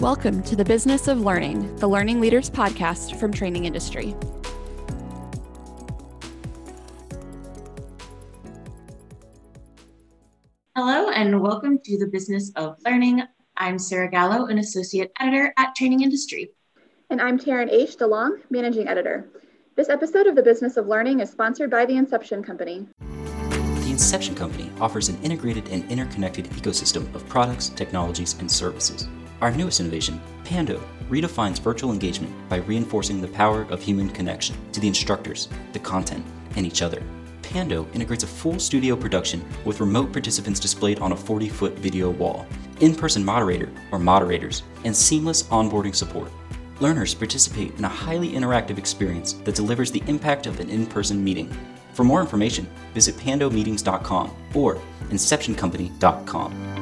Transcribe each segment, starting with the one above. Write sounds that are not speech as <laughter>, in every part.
Welcome to the Business of Learning, the Learning Leaders podcast from Training Industry. Hello, and welcome to the Business of Learning. I'm Sarah Gallo, an associate editor at Training Industry. And I'm Taryn Oesch DeLong, managing editor. This episode of the Business of Learning is sponsored by the Inception Company. The Inception Company offers an integrated and interconnected ecosystem of products, technologies, and services. Our newest innovation, Pando, redefines virtual engagement by reinforcing the power of human connection to the instructors, the content, and each other. Pando integrates a full studio production with remote participants displayed on a 40 foot video wall, in person moderator or moderators, and seamless onboarding support. Learners participate in a highly interactive experience that delivers the impact of an in person meeting. For more information, visit pandomeetings.com or inceptioncompany.com.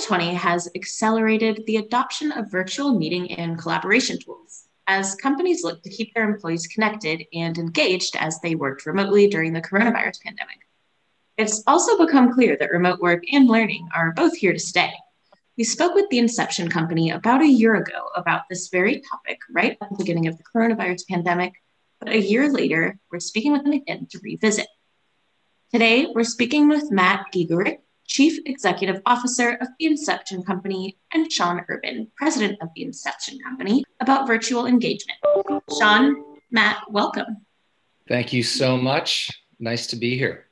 2020 has accelerated the adoption of virtual meeting and collaboration tools as companies look to keep their employees connected and engaged as they worked remotely during the coronavirus pandemic. It's also become clear that remote work and learning are both here to stay. We spoke with the Inception Company about a year ago about this very topic right at the beginning of the coronavirus pandemic, but a year later, we're speaking with them again to revisit. Today, we're speaking with Matt Giegerich, Chief Executive Officer of the Inception Company, and Shaun Urban, President of the Inception Company, about virtual engagement. Shaun, Matt, welcome. Thank you so much. Nice to be here.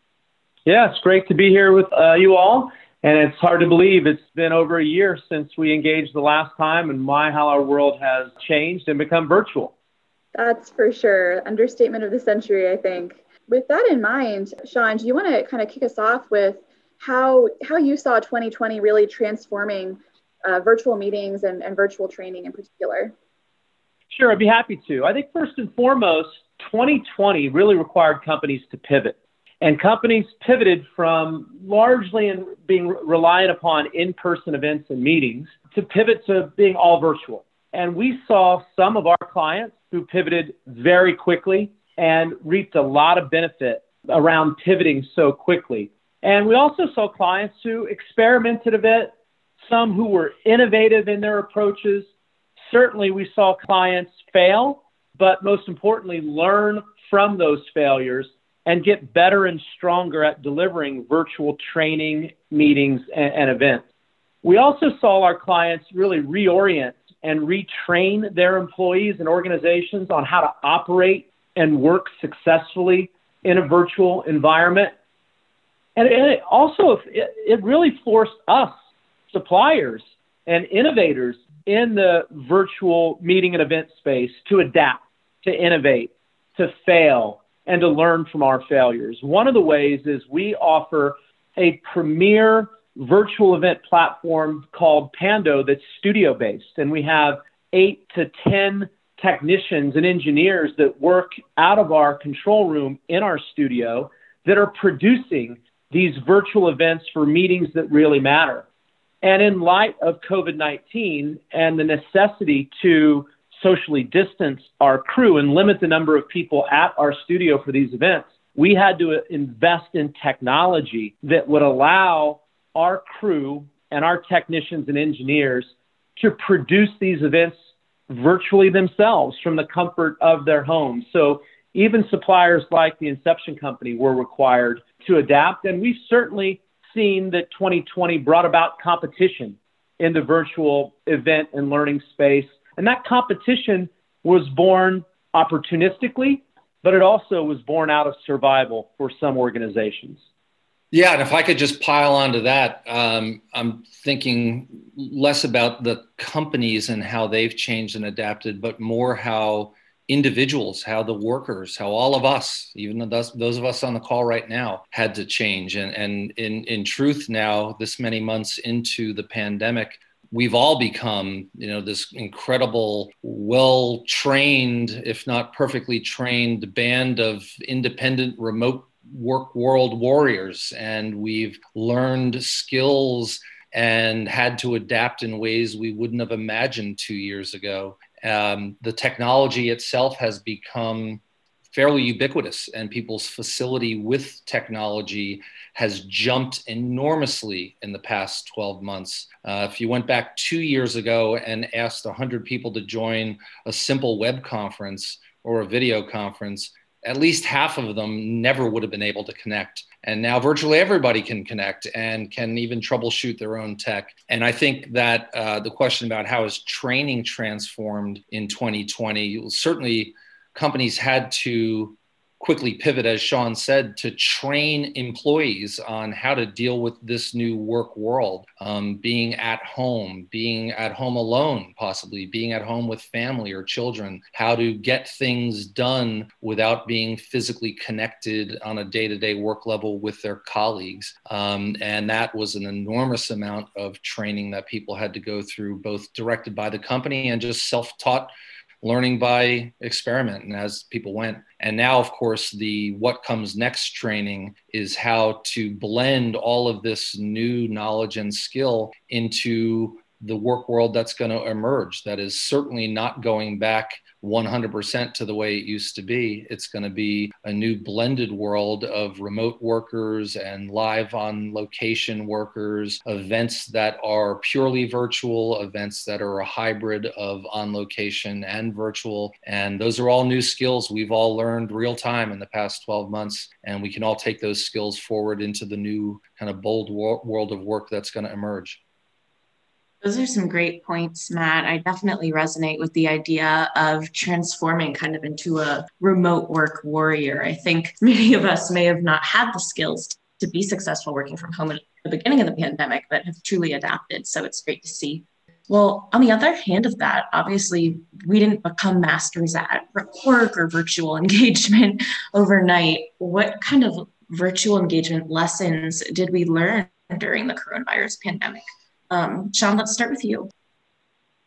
Yeah, it's great to be here with uh, you all. And it's hard to believe it's been over a year since we engaged the last time, and my, how our world has changed and become virtual. That's for sure. Understatement of the century, I think. With that in mind, Shaun, do you want to kind of kick us off with how how you saw 2020 really transforming uh, virtual meetings and, and virtual training in particular. Sure, I'd be happy to. I think first and foremost, 2020 really required companies to pivot. And companies pivoted from largely in being reliant upon in person events and meetings to pivot to being all virtual. And we saw some of our clients who pivoted very quickly and reaped a lot of benefit around pivoting so quickly. And we also saw clients who experimented a bit, some who were innovative in their approaches. Certainly, we saw clients fail, but most importantly, learn from those failures and get better and stronger at delivering virtual training, meetings, and, and events. We also saw our clients really reorient and retrain their employees and organizations on how to operate and work successfully in a virtual environment. And it also, it, it really forced us, suppliers and innovators in the virtual meeting and event space to adapt, to innovate, to fail, and to learn from our failures. One of the ways is we offer a premier virtual event platform called Pando that's studio based. And we have eight to 10 technicians and engineers that work out of our control room in our studio that are producing these virtual events for meetings that really matter. And in light of COVID 19 and the necessity to socially distance our crew and limit the number of people at our studio for these events, we had to uh, invest in technology that would allow our crew and our technicians and engineers to produce these events virtually themselves from the comfort of their homes. So even suppliers like the Inception Company were required to adapt. And we've certainly seen that 2020 brought about competition in the virtual event and learning space. And that competition was born opportunistically, but it also was born out of survival for some organizations. Yeah, and if I could just pile onto that, um, I'm thinking less about the companies and how they've changed and adapted, but more how individuals, how the workers, how all of us, even those, those of us on the call right now, had to change. And, and in, in truth, now, this many months into the pandemic, we've all become, you know, this incredible, well trained, if not perfectly trained, band of independent remote work world warriors. And we've learned skills and had to adapt in ways we wouldn't have imagined two years ago um, the technology itself has become fairly ubiquitous and people's facility with technology has jumped enormously in the past 12 months. Uh, if you went back two years ago and asked 100 people to join a simple web conference or a video conference, at least half of them never would have been able to connect. And now virtually everybody can connect and can even troubleshoot their own tech. And I think that uh, the question about how is training transformed in 2020, certainly companies had to quickly pivot, as Shaun said, to train employees on how to deal with this new work world, um, being at home, being at home alone, possibly being at home with family or children, how to get things done without being physically connected on a day to day work level with their colleagues. Um, and that was an enormous amount of training that people had to go through, both directed by the company and just self taught learning by experiment and as people went. And now, of course, the what comes next training is how to blend all of this new knowledge and skill into the work world that's going to emerge. That is certainly not going back 100% to the way it used to be. It's going to be a new blended world of remote workers and live on location workers, events that are purely virtual, events that are a hybrid of on location and virtual. And those are all new skills we've all learned real time in the past 12 months. And we can all take those skills forward into the new kind of bold world of work that's going to emerge. Those are some great points, Matt. I definitely resonate with the idea of transforming kind of into a remote work warrior. I think many of us may have not had the skills to be successful working from home at the beginning of the pandemic, but have truly adapted. So it's great to see. Well, on the other hand of that, obviously, we didn't become masters at work or virtual <laughs> engagement overnight. What kind of virtual engagement lessons did we learn during the coronavirus pandemic? Um, Shaun, let's start with you.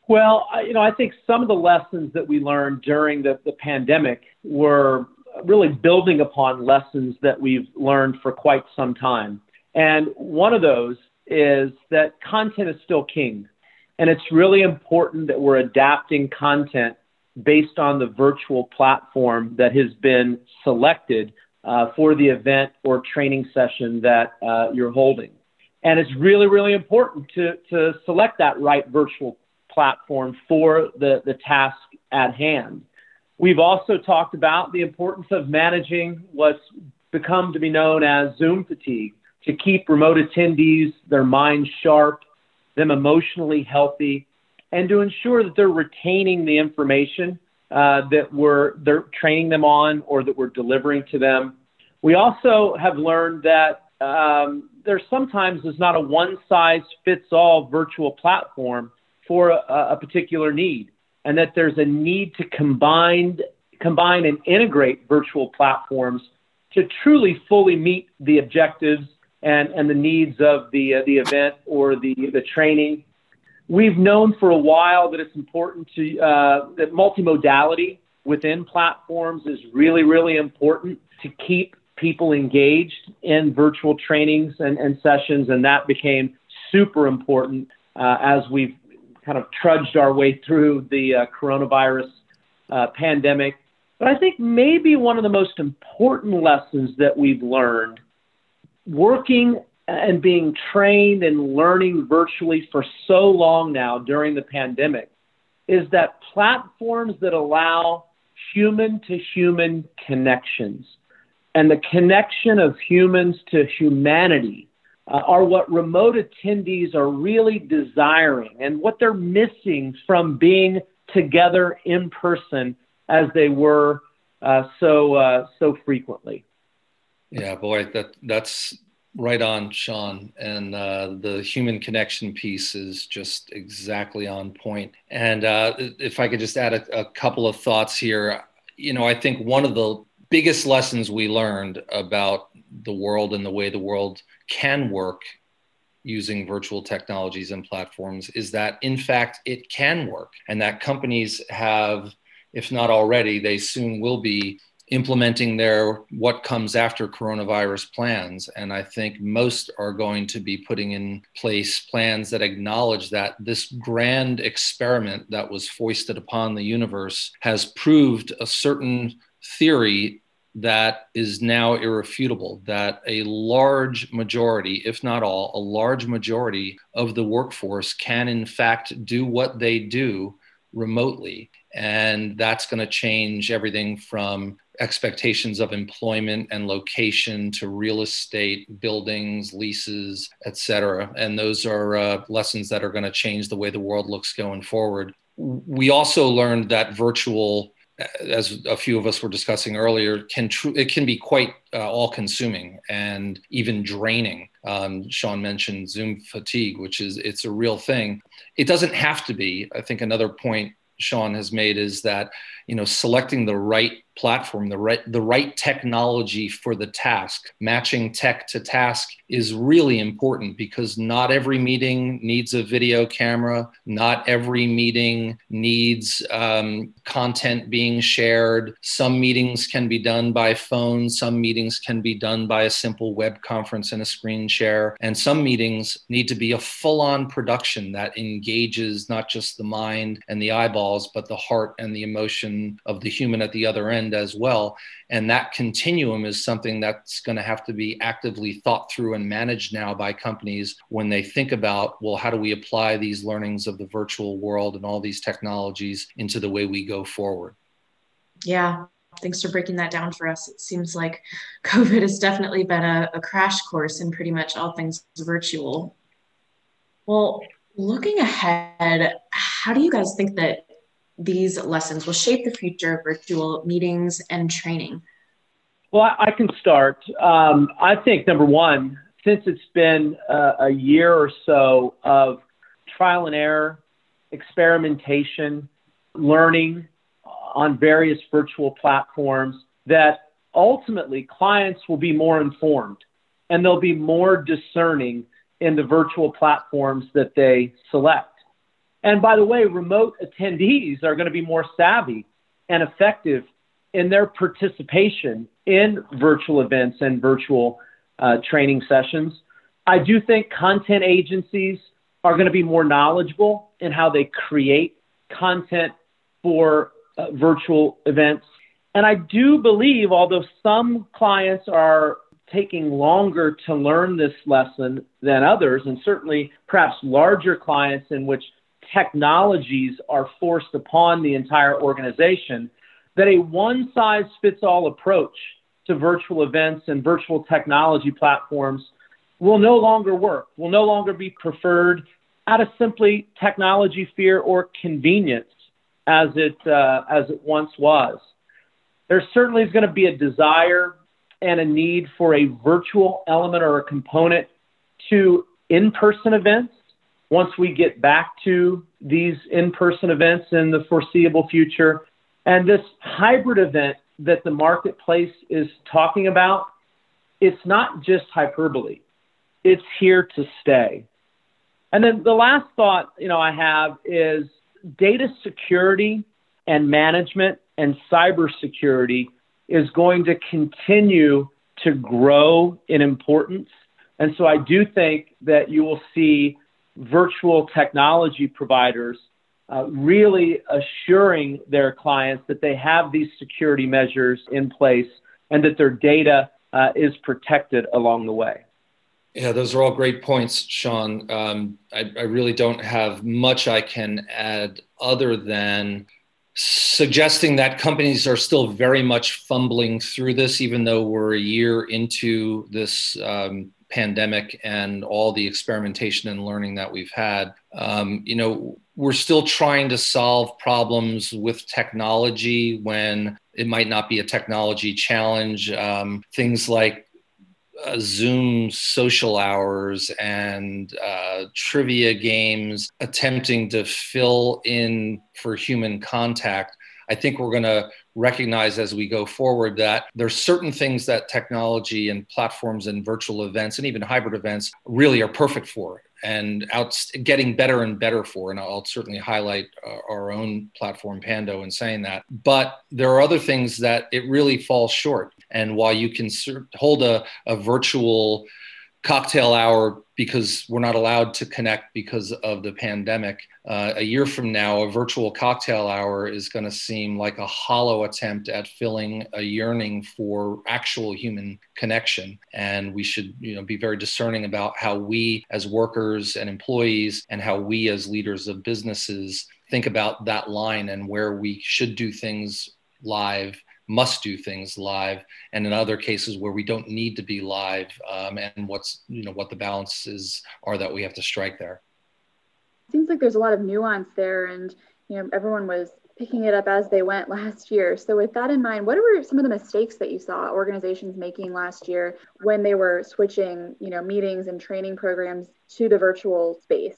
Well, you know, I think some of the lessons that we learned during the, the pandemic were really building upon lessons that we've learned for quite some time. And one of those is that content is still king. And it's really important that we're adapting content based on the virtual platform that has been selected uh, for the event or training session that uh, you're holding. And it's really, really important to, to select that right virtual platform for the, the task at hand. We've also talked about the importance of managing what's become to be known as Zoom fatigue to keep remote attendees, their minds sharp, them emotionally healthy, and to ensure that they're retaining the information uh, that we're they're training them on or that we're delivering to them. We also have learned that um, there sometimes is not a one size fits all virtual platform for a, a, particular need, and that there's a need to combine, combine and integrate virtual platforms to truly fully meet the objectives and, and the needs of the, uh, the event or the, the training. We've known for a while that it's important to, uh, that multimodality within platforms is really, really important to keep people engaged in virtual trainings and, and sessions, and that became super important uh, as we've kind of trudged our way through the uh, coronavirus uh, pandemic. But I think maybe one of the most important lessons that we've learned working and being trained and learning virtually for so long now during the pandemic is that platforms that allow human to human connections and the connection of humans to humanity uh, are what remote attendees are really desiring and what they're missing from being together in person as they were uh, so uh, so frequently. Yeah, boy, that that's right on, Shaun. And uh, the human connection piece is just exactly on point. And uh, if I could just add a, a couple of thoughts here, you know, I think one of the biggest lessons we learned about the world and the way the world can work using virtual technologies and platforms is that in fact it can work and that companies have if not already they soon will be implementing their what comes after coronavirus plans. And i think most are going to be putting in place plans that acknowledge that this grand experiment that was foisted upon the universe has proved a certain theory that is now irrefutable that a large majority, if not all, a large majority of the workforce can, in fact, do what they do remotely. And that's going to change everything from expectations of employment and location to real estate, buildings, leases, et cetera. And those are uh, lessons that are going to change the way the world looks going forward. We also learned that virtual as a few of us were discussing earlier, can tr- it can be quite uh, all-consuming and even draining. Um, Shaun mentioned Zoom fatigue, which is it's a real thing. It doesn't have to be. I think another point Shaun has made is that you know selecting the right platform the right the right technology for the task matching tech to task is really important because not every meeting needs a video camera. Not every meeting needs um, content being shared. Some meetings can be done by phone. Some meetings can be done by a simple web conference and a screen share. And some meetings need to be a full-on production that engages not just the mind and the eyeballs but the heart and the emotion of the human at the other end as well. And that continuum is something that's going to have to be actively thought through and managed now by companies when they think about, well, how do we apply these learnings of the virtual world and all these technologies into the way we go forward? Yeah, thanks for breaking that down for us. It seems like <laughs> COVID has definitely been a, a, crash course in pretty much all things virtual. Well, looking ahead, how do you guys think that these lessons will shape the future of virtual meetings and training? Well, I can start. Um, I think number one, since it's been uh, a year or so of trial and error, experimentation, learning on various virtual platforms, that ultimately clients will be more informed and they'll be more discerning in the virtual platforms that they select. And by the way, remote attendees are going to be more savvy and effective in their participation in virtual events and virtual uh, training sessions. I do think content agencies are going to be more knowledgeable in how they create content for uh, virtual events. And I do believe, although some clients are taking longer to learn this lesson than others, and certainly perhaps larger clients in which technologies are forced upon the entire organization, that a one size fits all approach to virtual events and virtual technology platforms will no longer work, will no longer be preferred out of simply technology fear or convenience as it, uh, as it once was. There certainly is going to be a desire and a need for a virtual element or a component to in person events once we get back to these in person events in the foreseeable future. And this hybrid event that the marketplace is talking about, it's not just hyperbole, it's here to stay. And then the last thought, you know, I have is data security and management and cybersecurity is going to continue to grow in importance. And so I do think that you will see virtual technology providers uh, really assuring their clients that they have these security measures in place and that their data uh, is protected along the way. Yeah, those are all great points, Shaun. Um, I, I really don't have much I can add other than suggesting that companies are still very much fumbling through this, even though we're a year into this um, pandemic and all the experimentation and learning that we've had. Um, you know, we're still trying to solve problems with technology when it might not be a technology challenge. Um, things like uh, Zoom social hours and uh, trivia games attempting to fill in for human contact. I think we're going to recognize as we go forward that there's certain things that technology and platforms and virtual events and even hybrid events really are perfect for and out getting better and better for. And i'll certainly highlight uh, our own platform pando in saying that. But there are other things that it really falls short. And while you can hold a, a virtual cocktail hour because we're not allowed to connect because of the pandemic. Uh, a year from now, a virtual cocktail hour is going to seem like a hollow attempt at filling a yearning for actual human connection. And we should, you know, be very discerning about how we as workers and employees and how we as leaders of businesses think about that line and where we should do things live must do things live. And in other cases where we don't need to be live um, and what's you know what the balances are that we have to strike there. Seems like there's a lot of nuance there. And you know everyone was picking it up as they went last year. So with that in mind what were some of the mistakes that you saw organizations making last year when they were switching you know meetings and training programs to the virtual space?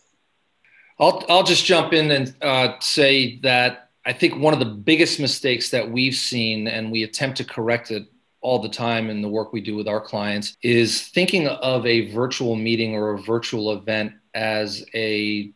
I'll, I'll just jump in and uh, say that I think one of the biggest mistakes that we've seen, and we attempt to correct it all the time in the work we do with our clients, is thinking of a virtual meeting or a virtual event as a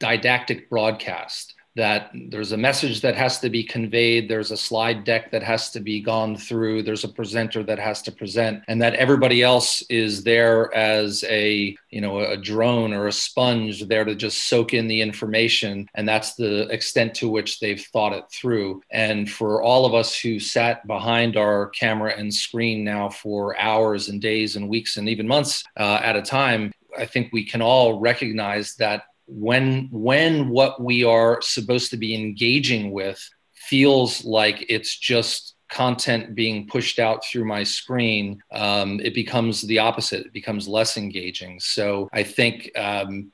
didactic broadcast that there's a message that has to be conveyed there's a slide deck that has to be gone through there's a presenter that has to present and that everybody else is there as a you know a drone or a sponge there to just soak in the information and that's the extent to which they've thought it through. And for all of us who sat behind our camera and screen now for hours and days and weeks and even months uh, at a time I think we can all recognize that when when what we are supposed to be engaging with feels like it's just content being pushed out through my screen, um, it becomes the opposite. It becomes less engaging. So I think um,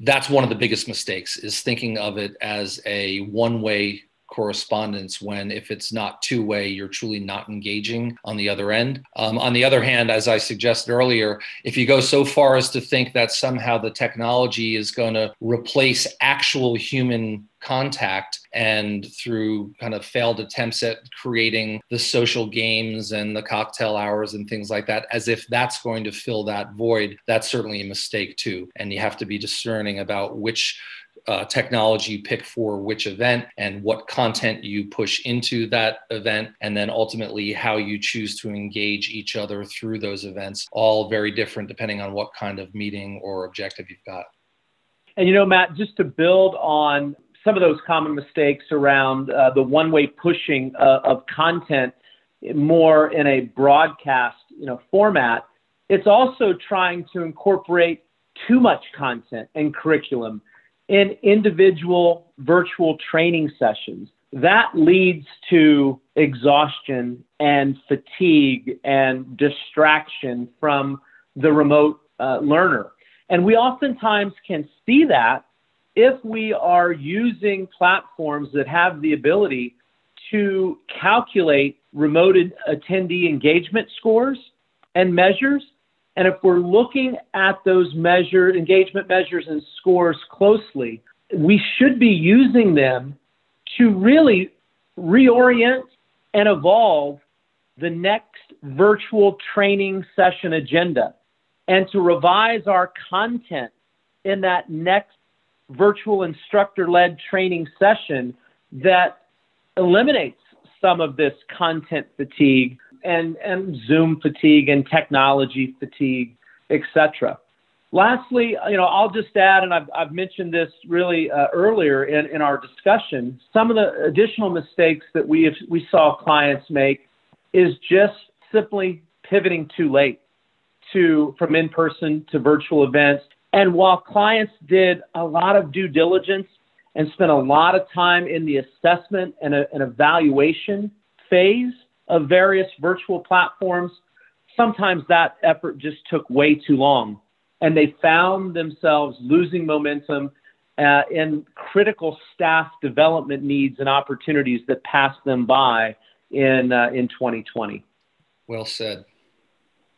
that's one of the biggest mistakes is thinking of it as a one-way correspondence when if it's not two way you're truly not engaging on the other end. Um, on the other hand as i suggested earlier if you go so far as to think that somehow the technology is going to replace actual human contact and through kind of failed attempts at creating the social games and the cocktail hours and things like that as if that's going to fill that void that's certainly a mistake too. And you have to be discerning about which uh, technology you pick for which event and what content you push into that event, and then ultimately how you choose to engage each other through those events, all very different depending on what kind of meeting or objective you've got. And you know, Matt, just to build on some of those common mistakes around uh, the one-way pushing uh, of content more in a broadcast, you know, format, it's also trying to incorporate too much content and curriculum in individual virtual training sessions. That leads to exhaustion and fatigue and distraction from the remote uh, learner. And we oftentimes can see that if we are using platforms that have the ability to calculate remote attendee engagement scores and measures and if we're looking at those measure engagement measures and scores closely, we should be using them to really reorient and evolve the next virtual training session agenda and to revise our content in that next virtual instructor led training session that eliminates some of this content fatigue and, and Zoom fatigue and technology fatigue, etc. Lastly, you know, I'll just add, and I've, I've mentioned this really uh, earlier in, in our discussion, some of the additional mistakes that we have, we saw clients make is just simply pivoting too late to from in-person to virtual events. And while clients did a lot of due diligence and spent a lot of time in the assessment and, a, and evaluation phase, of various virtual platforms, sometimes that effort just took way too long. And they found themselves losing momentum uh, in critical staff development needs and opportunities that passed them by in, uh, in 2020. Well said.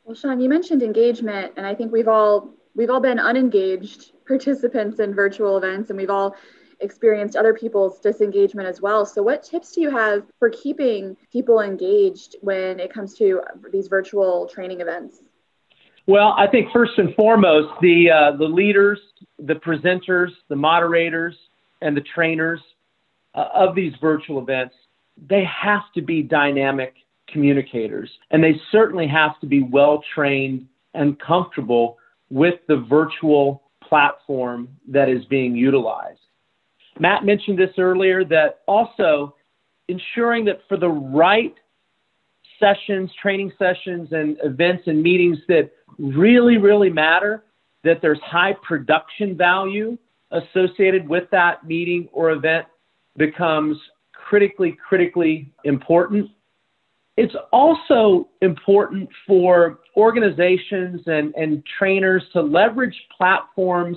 Well, Shaun, you mentioned engagement, and I think we've all we've all been unengaged <laughs> participants in virtual events, and we've all experienced other people's disengagement as well. So, what tips do you have for keeping people engaged when it comes to these virtual training events? Well, I think first and foremost, the uh, the leaders, the presenters, the moderators, and the trainers uh, of these virtual events, they have to be dynamic communicators, and they certainly have to be well trained and comfortable with the virtual platform that is being utilized. Matt mentioned this earlier that also ensuring that for the right sessions, training sessions, and events and meetings that really, really matter, that there's high production value associated with that meeting or event becomes critically, critically important. It's also important for organizations and, and trainers to leverage platforms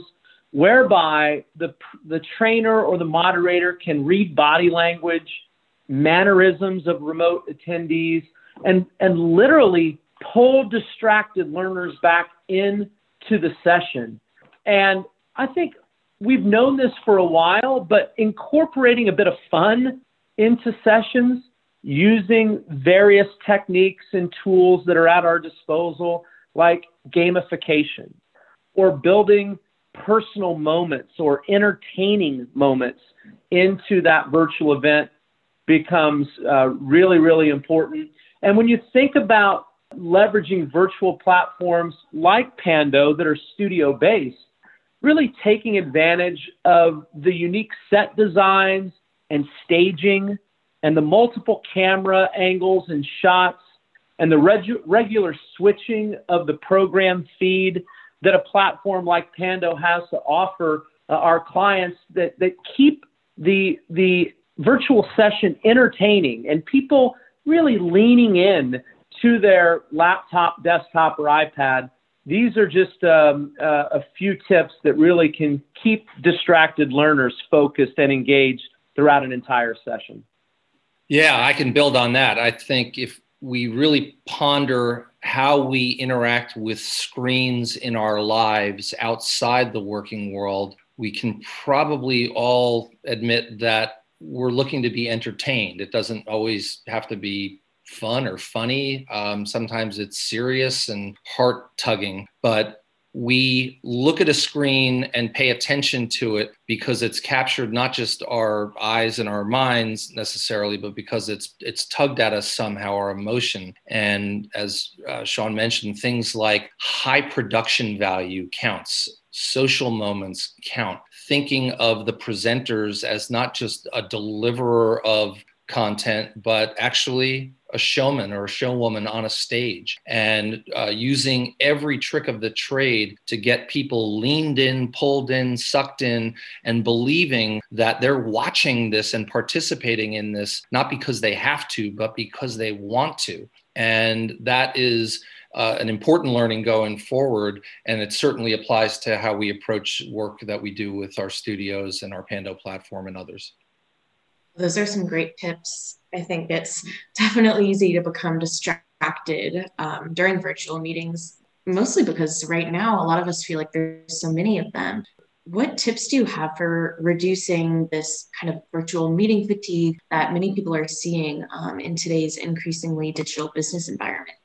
whereby the, the trainer or the moderator can read body language, mannerisms of remote attendees, and, and literally pull distracted learners back into the session. And I think we've known this for a while, but incorporating a bit of fun into sessions using various techniques and tools that are at our disposal, like gamification or building personal moments or entertaining moments into that virtual event becomes uh, really, really important. And when you think about leveraging virtual platforms like Pando that are studio based, really taking advantage of the unique set designs and staging and the multiple camera angles and shots and the regu- regular switching of the program feed that a platform like Pando has to offer uh, our clients that, that keep the, the virtual session entertaining and people really leaning in to their laptop, desktop, or iPad. These are just um, uh, a few tips that really can keep distracted learners focused and engaged throughout an entire session. Yeah, I can build on that. I think if we really ponder how we interact with screens in our lives outside the working world, we can probably all admit that we're looking to be entertained. It doesn't always have to be fun or funny. Um, sometimes it's serious and heart tugging, but we look at a screen and pay attention to it because it's captured not just our eyes and our minds necessarily but because it's it's tugged at us somehow our emotion. And as uh, shaun mentioned things like high production value counts social moments count thinking of the presenters as not just a deliverer of content but actually a showman or a showwoman on a stage and uh, using every trick of the trade to get people leaned in, pulled in, sucked in, and believing that they're watching this and participating in this, not because they have to, but because they want to. And that is uh, an important learning going forward. And it certainly applies to how we approach work that we do with our studios and our Pando platform and others. Those are some great tips. I think it's definitely easy to become distracted um, during virtual meetings, mostly because right now a lot of us feel like there's so many of them. What tips do you have for reducing this kind of virtual meeting fatigue that many people are seeing um, in today's increasingly digital business environment?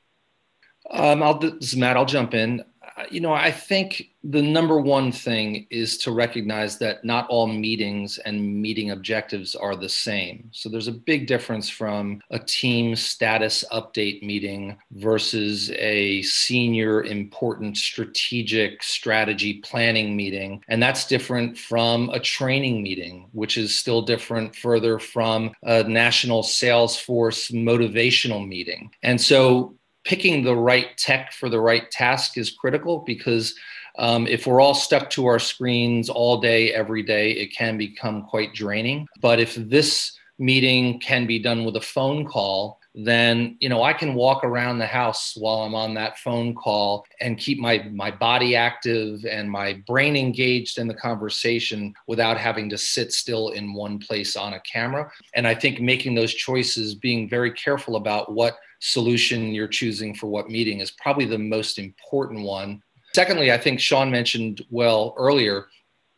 Um, I'll, this is Matt. I'll jump in. You know, I think the number one thing is to recognize that not all meetings and meeting objectives are the same. So there's a big difference from a team status update meeting versus a senior important strategic strategy planning meeting. And that's different from a training meeting, which is still different further from a national sales force motivational meeting. And so picking the right tech for the right task is critical because um, if we're all stuck to our screens all day, every day, it can become quite draining. But if this meeting can be done with a phone call, then you know I can walk around the house while I'm on that phone call and keep my my body active and my brain engaged in the conversation without having to sit still in one place on a camera. And I think making those choices, being very careful about what solution you're choosing for what meeting is probably the most important one. Secondly, I think Shaun mentioned well earlier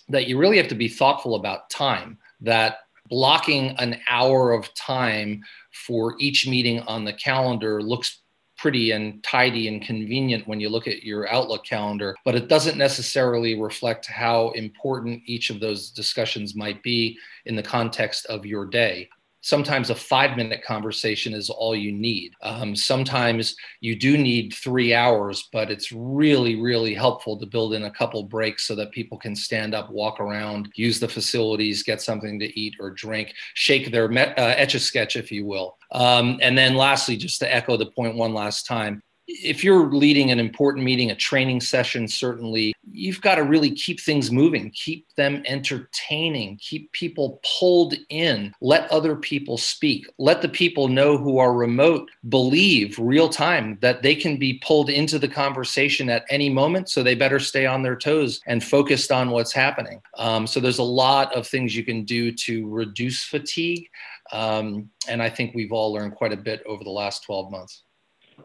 that you really have to be thoughtful about time, that blocking an hour of time for each meeting on the calendar looks pretty and tidy and convenient when you look at your Outlook calendar, but it doesn't necessarily reflect how important each of those discussions might be in the context of your day. Sometimes a five minute conversation is all you need. Um, sometimes you do need three hours, but it's really, really helpful to build in a couple breaks so that people can stand up, walk around, use the facilities, get something to eat or drink, shake their uh, etch a sketch, if you will. Um, and then lastly, just to echo the point one last time, if you're leading an important meeting, a training session, certainly, you've got to really keep things moving, keep them entertaining, keep people pulled in, let other people speak, let the people know who are remote believe real time that they can be pulled into the conversation at any moment. So they better stay on their toes and focused on what's happening. Um, so there's a lot of things you can do to reduce fatigue. Um, and I think we've all learned quite a bit over the last 12 months.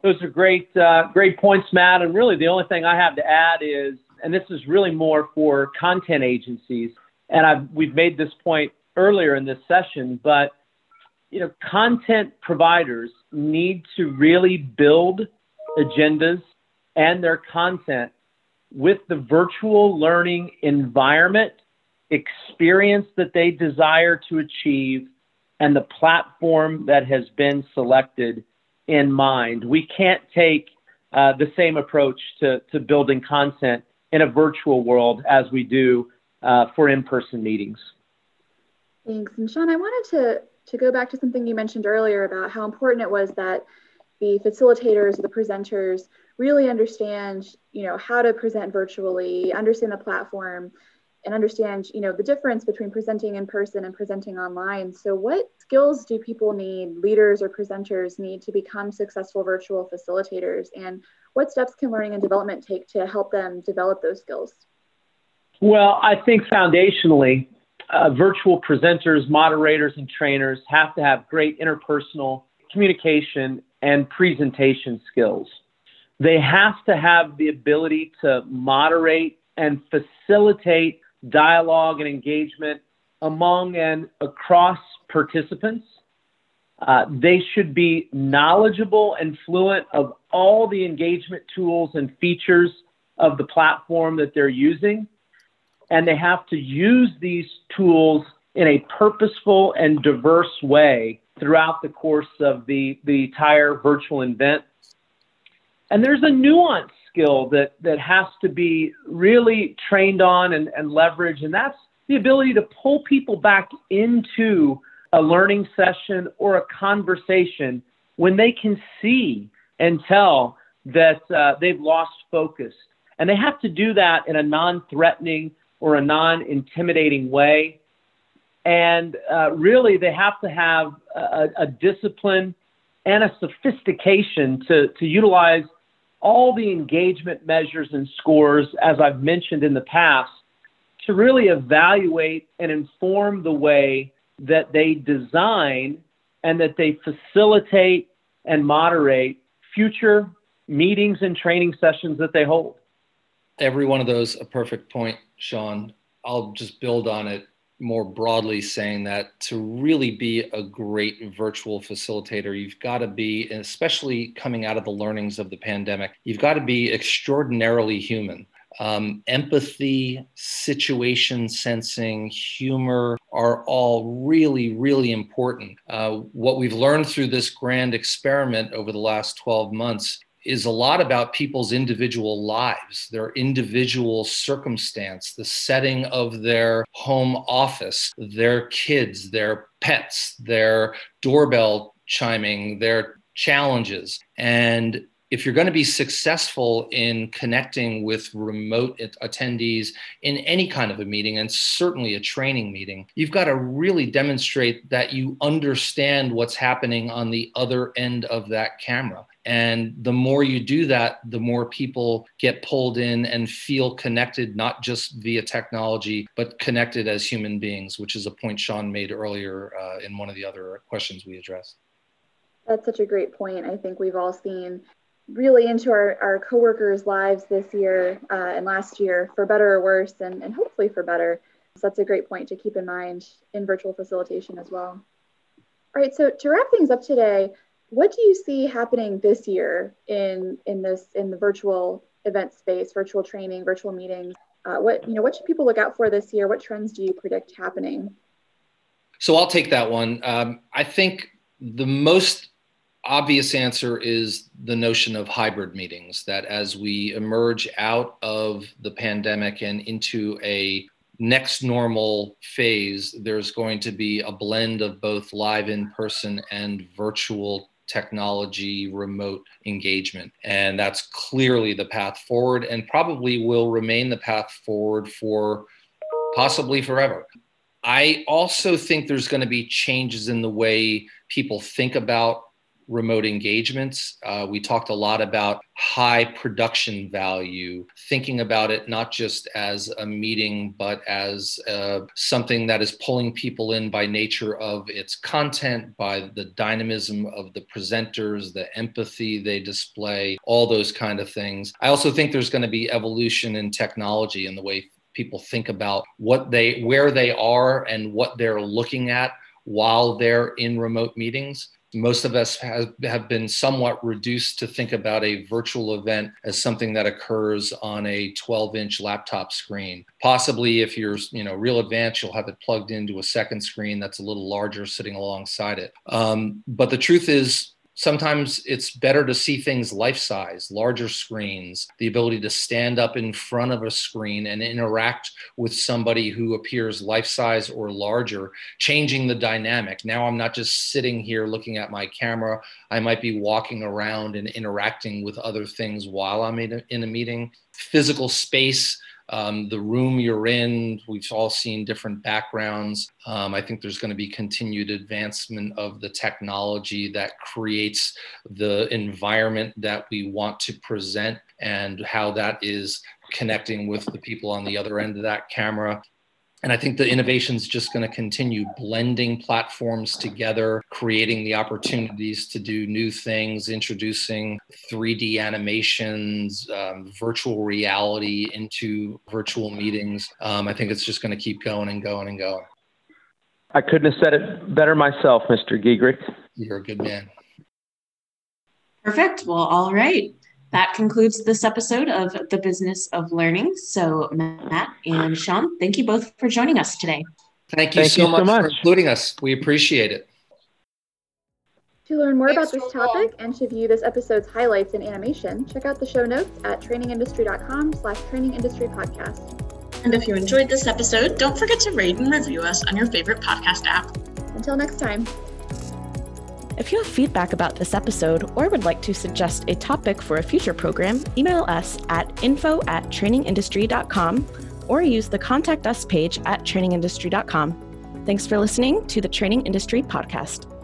Those are great, uh, great points, Matt. And really, the only thing I have to add is, and this is really more for content agencies, and I've, we've made this point earlier in this session, but you know, content providers need to really build agendas and their content with the virtual learning environment experience that they desire to achieve and the platform that has been selected in mind. We can't take uh, the same approach to, to building content in a virtual world as we do uh, for in person meetings. Thanks. And Shaun, I wanted to, to go back to something you mentioned earlier about how important it was that the facilitators, the presenters really understand, you know, how to present virtually, understand the platform, and understand you know the difference between presenting in person and presenting online. So what skills do people need leaders or presenters need to become successful virtual facilitators? And what steps can learning and development take to help them develop those skills? Well i think foundationally uh, virtual presenters moderators and trainers have to have great interpersonal communication and presentation skills. They have to have the ability to moderate and facilitate dialogue and engagement among and across participants. Uh, they should be knowledgeable and fluent of all the engagement tools and features of the platform that they're using. And they have to use these tools in a purposeful and diverse way throughout the course of the, the entire virtual event. And there's a nuance skill that that has to be really trained on and, and leveraged, and that's the ability to pull people back into a learning session or a conversation when they can see and tell that uh, they've lost focus. And they have to do that in a non threatening or a non intimidating way. And uh, really, they have to have a, a discipline and a sophistication to, to utilize all the engagement measures and scores, as I've mentioned in the past, to really evaluate and inform the way that they design and that they facilitate and moderate future meetings and training sessions that they hold. Every one of those a perfect point, Shaun. I'll just build on it more broadly saying that to really be a great virtual facilitator, you've got to be, especially coming out of the learnings of the pandemic, you've got to be extraordinarily human. Um, empathy, situation sensing, humor are all really, really important. Uh, what we've learned through this grand experiment over the last 12 months is a lot about people's individual lives, their individual circumstance, the setting of their home office, their kids, their pets, their doorbell chiming, their challenges. And if you're going to be successful in connecting with remote attendees in any kind of a meeting and certainly a training meeting, you've got to really demonstrate that you understand what's happening on the other end of that camera. And the more you do that, the more people get pulled in and feel connected, not just via technology, but connected as human beings, which is a point Shaun made earlier uh, in one of the other questions we addressed. That's such a great point. I think we've all seen really into our, our coworkers' lives this year uh, and last year, for better or worse, and, and hopefully for better. So that's a great point to keep in mind in virtual facilitation as well. All right, so to wrap things up today, what do you see happening this year in in this in the virtual event space, virtual training, virtual meetings? Uh, what you know, what should people look out for this year? What trends do you predict happening? So I'll take that one. Um, I think the most obvious answer is the notion of hybrid meetings, that as we emerge out of the pandemic and into a next normal phase, there's going to be a blend of both live in person and virtual technology remote engagement. And that's clearly the path forward and probably will remain the path forward for possibly forever. I also think there's going to be changes in the way people think about remote engagements. Uh, we talked a lot about high production value, thinking about it not just as a meeting, but as uh, something that is pulling people in by nature of its content, by the dynamism of the presenters, the empathy they display, all those kind of things. I also think there's going to be evolution in technology and the way people think about what they where they are and what they're looking at while they're in remote meetings most of us have, have been somewhat reduced to think about a virtual event as something that occurs on a 12 inch laptop screen. Possibly if you're you know real advanced you'll have it plugged into a second screen that's a little larger sitting alongside it. Um, but the truth is sometimes it's better to see things life size, larger screens, the ability to stand up in front of a screen and interact with somebody who appears life size or larger, changing the dynamic. Now I'm not just sitting here looking at my camera, I might be walking around and interacting with other things while I'm in a, in a meeting. Physical space um, the room you're in. We've all seen different backgrounds. Um, I think there's going to be continued advancement of the technology that creates the environment that we want to present and how that is connecting with the people on the other end of that camera. And I think the innovation is just going to continue blending platforms together, creating the opportunities to do new things, introducing 3D animations, um, virtual reality into virtual meetings. Um, I think it's just going to keep going and going and going. I couldn't have said it better myself, Mr. Giegerich. You're a good man. Perfect. Well, all right that concludes this episode of The Business of Learning. So, Matt and Shaun, thank you both for joining us today. Thank you, thank so, you much so, much for including us. We appreciate it. To learn more Thanks about this topic and to view this episode's highlights and animation, check out the show notes at trainingindustry.com slash trainingindustry podcast. And if you enjoyed this episode, don't forget to rate and review us on your favorite podcast app. Until next time. If you have feedback about this episode or would like to suggest a topic for a future program, email us at info at trainingindustry.com or use the Contact Us page at trainingindustry.com. Thanks for listening to the Training Industry Podcast.